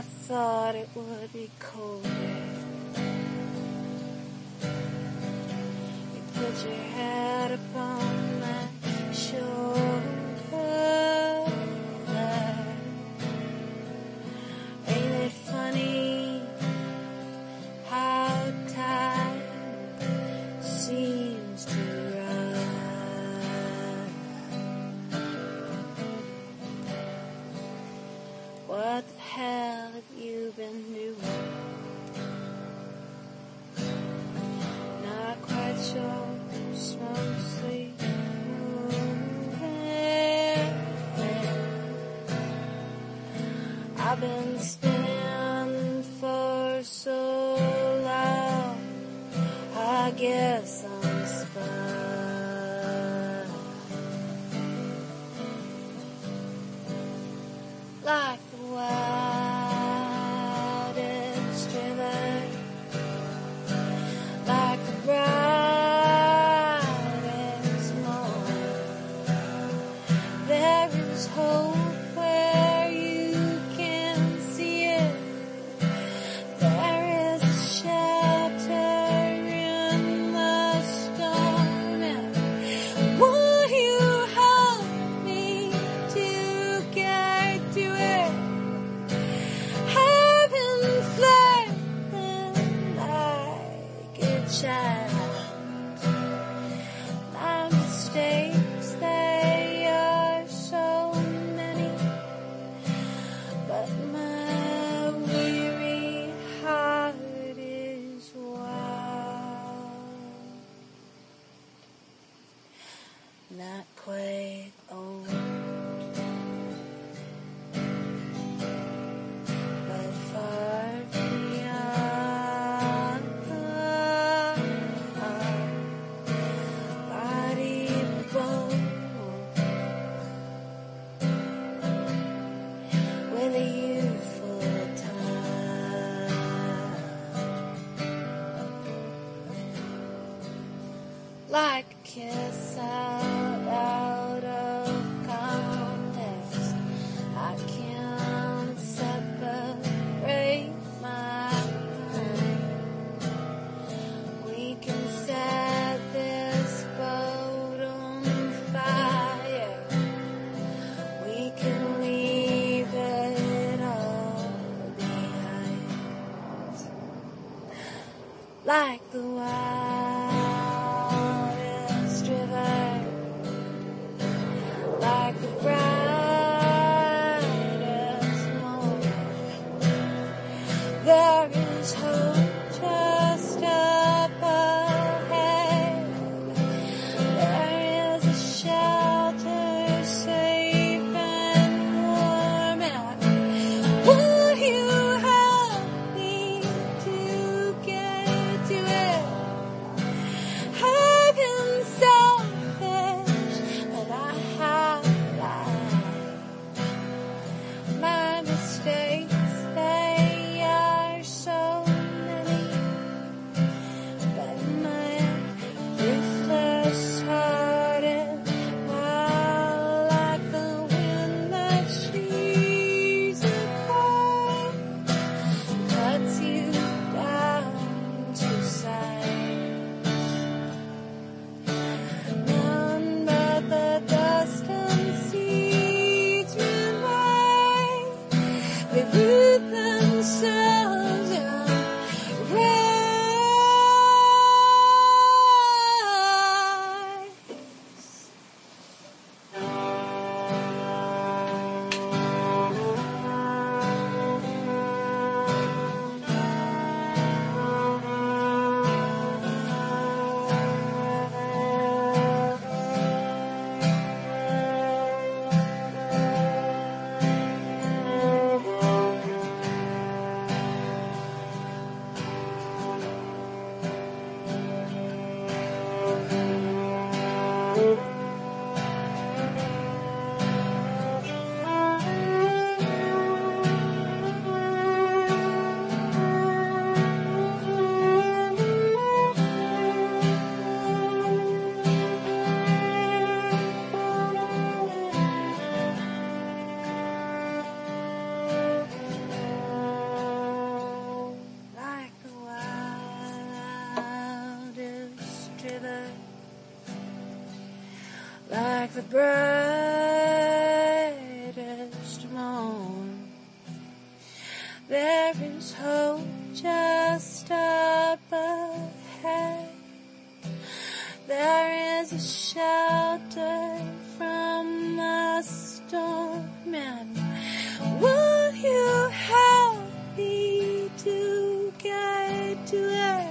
I thought it would be colder. You put your head upon my shoulder. like the wildest dreamer, like the brightest morn. There is hope. child. kiss out, out of context. I can't separate my mind. We can set this boat on fire. We can leave it all behind. Like the wild with you. Brightest morn. There is hope just up ahead. There is a shelter from the storm and will you help me to get to